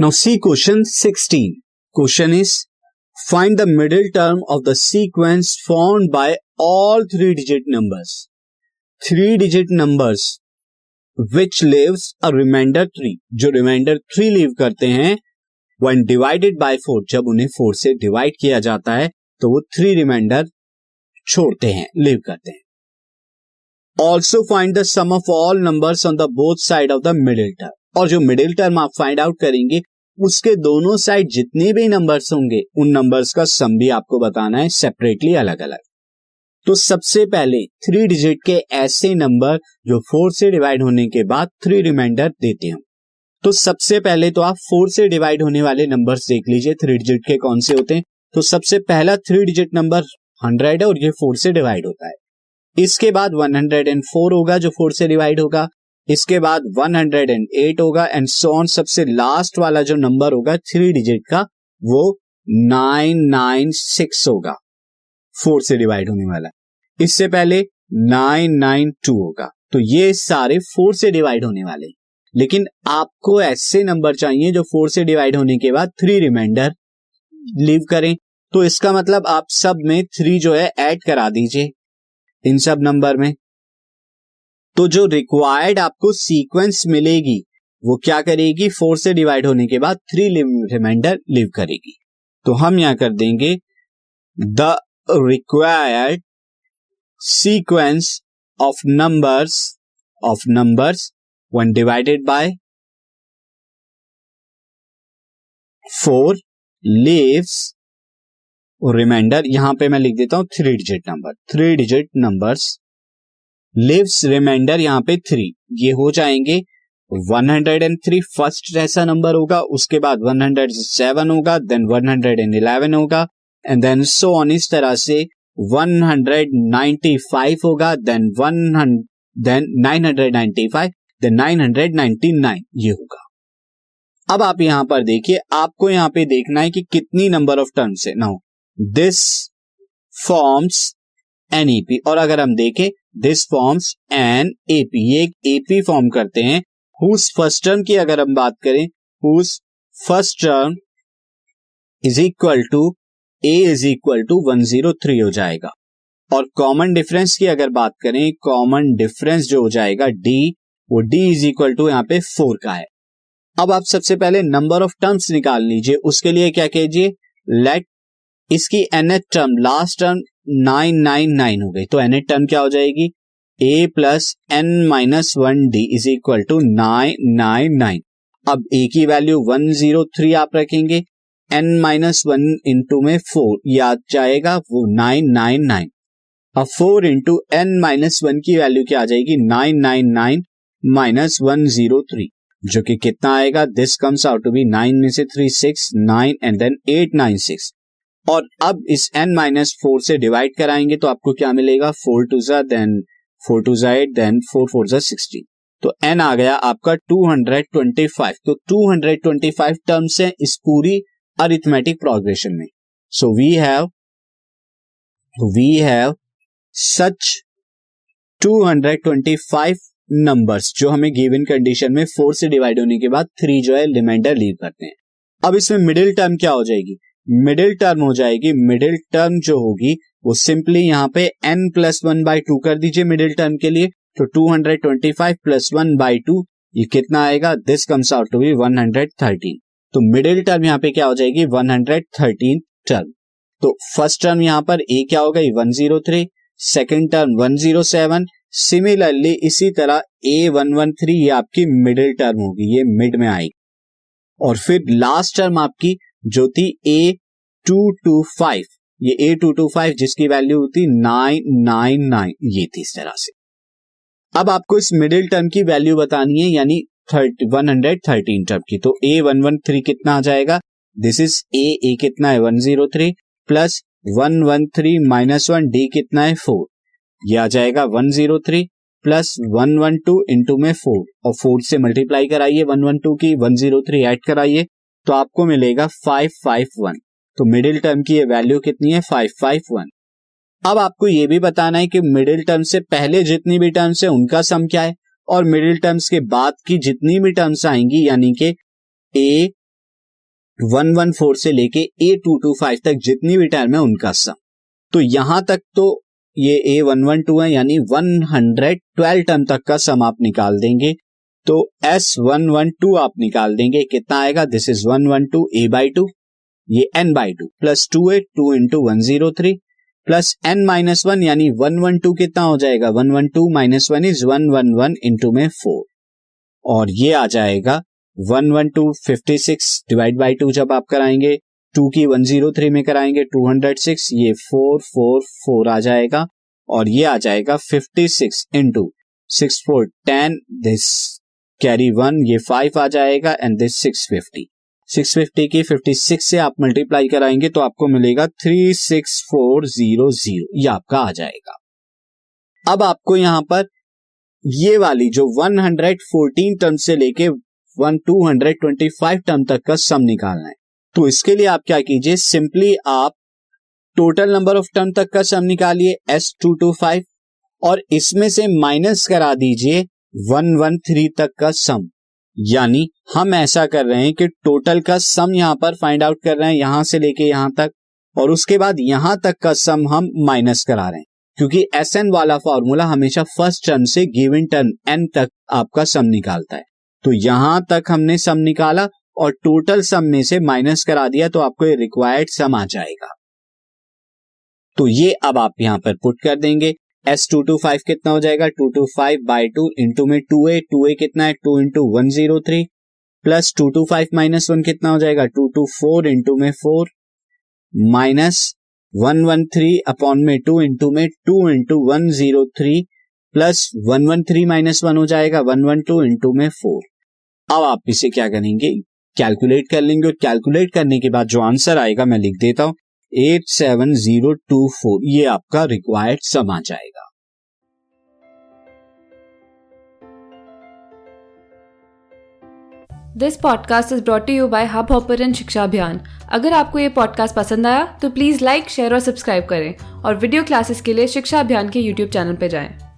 Now C question 16 question is find the middle term of the sequence form by all three digit numbers three digit numbers which lives a remainder three जो reminder three leave करते हैं one divided by four जब उन्हें four से divide किया जाता है तो वो थ्री रिमाइंडर छोड़ते हैं लीव करते हैं. Also find the sum of all numbers on the both side of the middle term और जो मिडिल टर्म आप फाइंड आउट करेंगे, उसके दोनों साइड जितने भी नंबर्स होंगे, उन नंबर्स का सम भी आपको बताना है सेपरेटली अलग अलग तो सबसे पहले थ्री डिजिट के ऐसे नंबर जो फोर से डिवाइड होने के बाद थ्री रिमाइंडर देते हैं। तो सबसे पहले तो आप फोर से डिवाइड होने वाले नंबर्स देख लीजिए थ्री डिजिट के कौन से होते हैं। तो सबसे पहला थ्री डिजिट नंबर हंड्रेड है और ये फोर से डिवाइड होता है। इसके बाद वन हंड्रेड एंड फोर होगा जो फोर से डिवाइड होगा। इसके बाद 108 होगा एंड सोन सबसे लास्ट वाला जो नंबर होगा थ्री डिजिट का, वो 996 होगा। फोर से डिवाइड होने वाला इससे पहले 992 होगा। तो ये सारे फोर से डिवाइड होने वाले लेकिन आपको ऐसे नंबर चाहिए जो फोर से डिवाइड होने के बाद थ्री रिमाइंडर लीव करें। तो इसका मतलब आप सब में थ्री जो है ऐड करा दीजिए। इन सब नंबर में। तो जो रिक्वायर्ड आपको सीक्वेंस मिलेगी, वो क्या करेगी? फोर से डिवाइड होने के बाद थ्री रिमाइंडर लिव करेगी। तो हम यहाँ कर देंगे the required sequence of numbers of numbers one divided by four lives remainder यहाँ पे मैं लिख देता हूँ three digit number three digit numbers lives remainder यहाँ पे थ्री ये हो जाएँगे 103 फ़र्स्ट ऐसा नंबर होगा, उसके बाद 107 होगा देन 111 होगा एंड देन सो ऑन इस तरह से 195 होगा देन 100 देन 995 देन 999 ये होगा। अब आप यहाँ पर देखिए, आपको यहाँ पे देखना है कि कितनी नंबर ऑफ़ टर्म्स है। Now this forms an AP और अगर हम देखें दिस फॉर्म्स एन एपी ये एक एपी फॉर्म करते हैं। हुज फ़र्स्ट टर्म की अगर हम बात करें whose first term is equal to A is equal to one zero three हो जाएगा। और कॉमन डिफरेंस की अगर बात करें कॉमन डिफरेंस जो हो जाएगा डी वो डी इज़ इक्वल टू यहाँ पे फोर का है। अब आप सबसे पहले नंबर ऑफ़ टर्म्स निकाल लीजिए। उसके लिए क्या कीजिए? लेट इसकी N term last term nine nine nine हो गई। तो एन टर्म क्या हो जाएगी? A plus N minus one D is equal to nine nine nine. अब ए की वैल्यू वन ज़ीरो थ्री आप रखेंगे। एन माइनस वन इंटू में फोर याद जाएगा वो नाइन नाइन नाइन। अब four into N minus one की वैल्यू क्या आ जाएगी? Nine nine nine minus one zero three जो कि कितना आएगा? This comes out to be nine में से three six nine and then eight nine six और अब इस एन माइनस फोर से डिवाइड कराएँगे तो आपको क्या मिलेगा? फोर टू जा देन फोर टू जा एट देन फोर फोर जा सिक्सटीन तो एन आ गया आपका टू हंड्रेड ट्वेंटी फाइव तो two hundred twenty five terms है इस पूरी अरिथमेटिक प्रोग्रेशन में. So we have we have such two hundred twenty five numbers जो हमें गिवन कंडीशन में फोर से डिवाइड होने के बाद थ्री जो है रिमाइंडर लीव करते हैं. अब इसमें मिडिल टर्म क्या हो जाएगी? मिडिल टर्म हो जाएगी मिडिल टर्म जो होगी, वो सिंपली यहाँ पे N plus one by two कर दीजिए मिडिल टर्म के लिए तो two hundred twenty five plus one by two ये कितना आएगा? This comes out to be one hundred thirteen तो मिडिल टर्म यहाँ पे क्या हो जाएगी? वन हंड्रेड थर्टीन टर्म तो फ़र्स्ट टर्म यहाँ पर ए क्या हो गई? One zero three second term one zero seven similarly इसी तरह ए वन वन थ्री ये आपकी मिडिल टर्म होगी, ये मिड में आएगी। और फिर लास्ट टर्म आपकी जो थी ए टू टू फाइव ये ए टू टू फाइव जिसकी वैल्यू होती नाइन नाइन नाइन ये थी इस तरह से। अब आपको इस मिडिल टर्म की वैल्यू बतानी है, यानी वन हंड्रेड थर्टीन टर्म की। तो ए वन वन थ्री कितना आ जाएगा? दिस इज़ ए ए कितना है? One zero three plus one one three minus one D कितना है? फोर ये आ जाएगा one zero three plus one one two into में फोर और फोर से मल्टीप्लाई कराइए वन वन टू की वन ज़ीरो थ्री एड कराइए। तो आपको मिलेगा फाइव फाइव वन तो मिडिल टर्म की ये वैल्यू कितनी है? फाइव फाइव वन अब आपको ये भी बताना है कि मिडिल टर्म से पहले जितनी भी टर्म्स है, उनका सम क्या है? और मिडिल टर्म्स के बाद की जितनी भी टर्म्स आएँगी, यानी कि ए वन वन फोर से लेके ए टू टू फाइव तक जितनी भी टर्म है, उनका सम तो यहाँ तक तो ये ए वन वन टू है, यानी वन हंड्रेड ट्वेल्व टर्म तक का सम आप निकाल देंगे। तो एस वन वन टू आप निकाल देंगे, कितना आएगा? This is one one two A by two ये N by two plus two A two into one zero three plus N minus one यानी वन वन टू कितना हो जाएगा? One one two minus one is one one one into में four और ये आ जाएगा one one two fifty six divide by two जब आप कराएँगे टू की वन ज़ीरो थ्री में कराएँगे टू हंड्रेड सिक्स ये फोर फोर फोर आ जाएगा। और ये आ जाएगा fifty six into six four ten this carry one ये फाइव आ जाएगा and this six fifty six fifty की फिफ्टी सिक्स से आप मल्टीप्लाई कराएँगे तो आपको मिलेगा three six four zero zero ये आपका आ जाएगा। अब आपको यहाँ पर ये वाली जो 114 टर्म से लेके one two hundred twenty five term तक का सम निकालना है। तो इसके लिए आप क्या कीजिए सिंपली आप टोटल नंबर ऑफ़ टर्म तक का सम निकालिए एस टू टू फाइव और इसमें से माइनस करा दीजिए वन वन थ्री तक का सम यानी हम ऐसा कर रहे हैं कि टोटल का सम यहाँ पर फाइंड आउट कर रहे हैं, यहाँ से लेके यहाँ तक, और उसके बाद यहाँ तक का सम हम माइनस करा रहे हैं। क्योंकि एस एन वाला फॉर्मूला हमेशा फ़र्स्ट टर्म से गिवन टर्म एन तक आपका सम निकालता है। तो यहाँ तक हमने सम निकाला और टोटल सम में से माइनस करा दिया तो आपको ये रिक्वायर्ड सम आ जाएगा। तो ये अब आप यहाँ पर पुट कर देंगे। एस टू टू फाइव कितना हो जाएगा? Two two five by two into में टू ए टू ए कितना है? Two into one zero three plus two two five minus one कितना हो जाएगा? टू टू फोर इंटू में four minus one one three upon में टू इंटू में two into one zero three plus one one three minus one हो जाएगा? One one two into में four अब आप इसे क्या करेंगे? कैलकुलेट कर लेंगे और कैलकुलेट करने के बाद जो आंसर आएगा, मैं लिख देता हूँ। Eight seven zero two four. ये आपका रिक्वायर्ड सम आ जाएगा। This podcast is brought you by Hubhopper शिक्षा अभियान अगर आपको ये पॉडकास्ट पसंद आया तो प्लीज़ लाइक शेयर और सब्सक्राइब करें। और वीडियो क्लासेस के लिए शिक्षा अभियान के यूट्यूब चैनल पर जाएँ।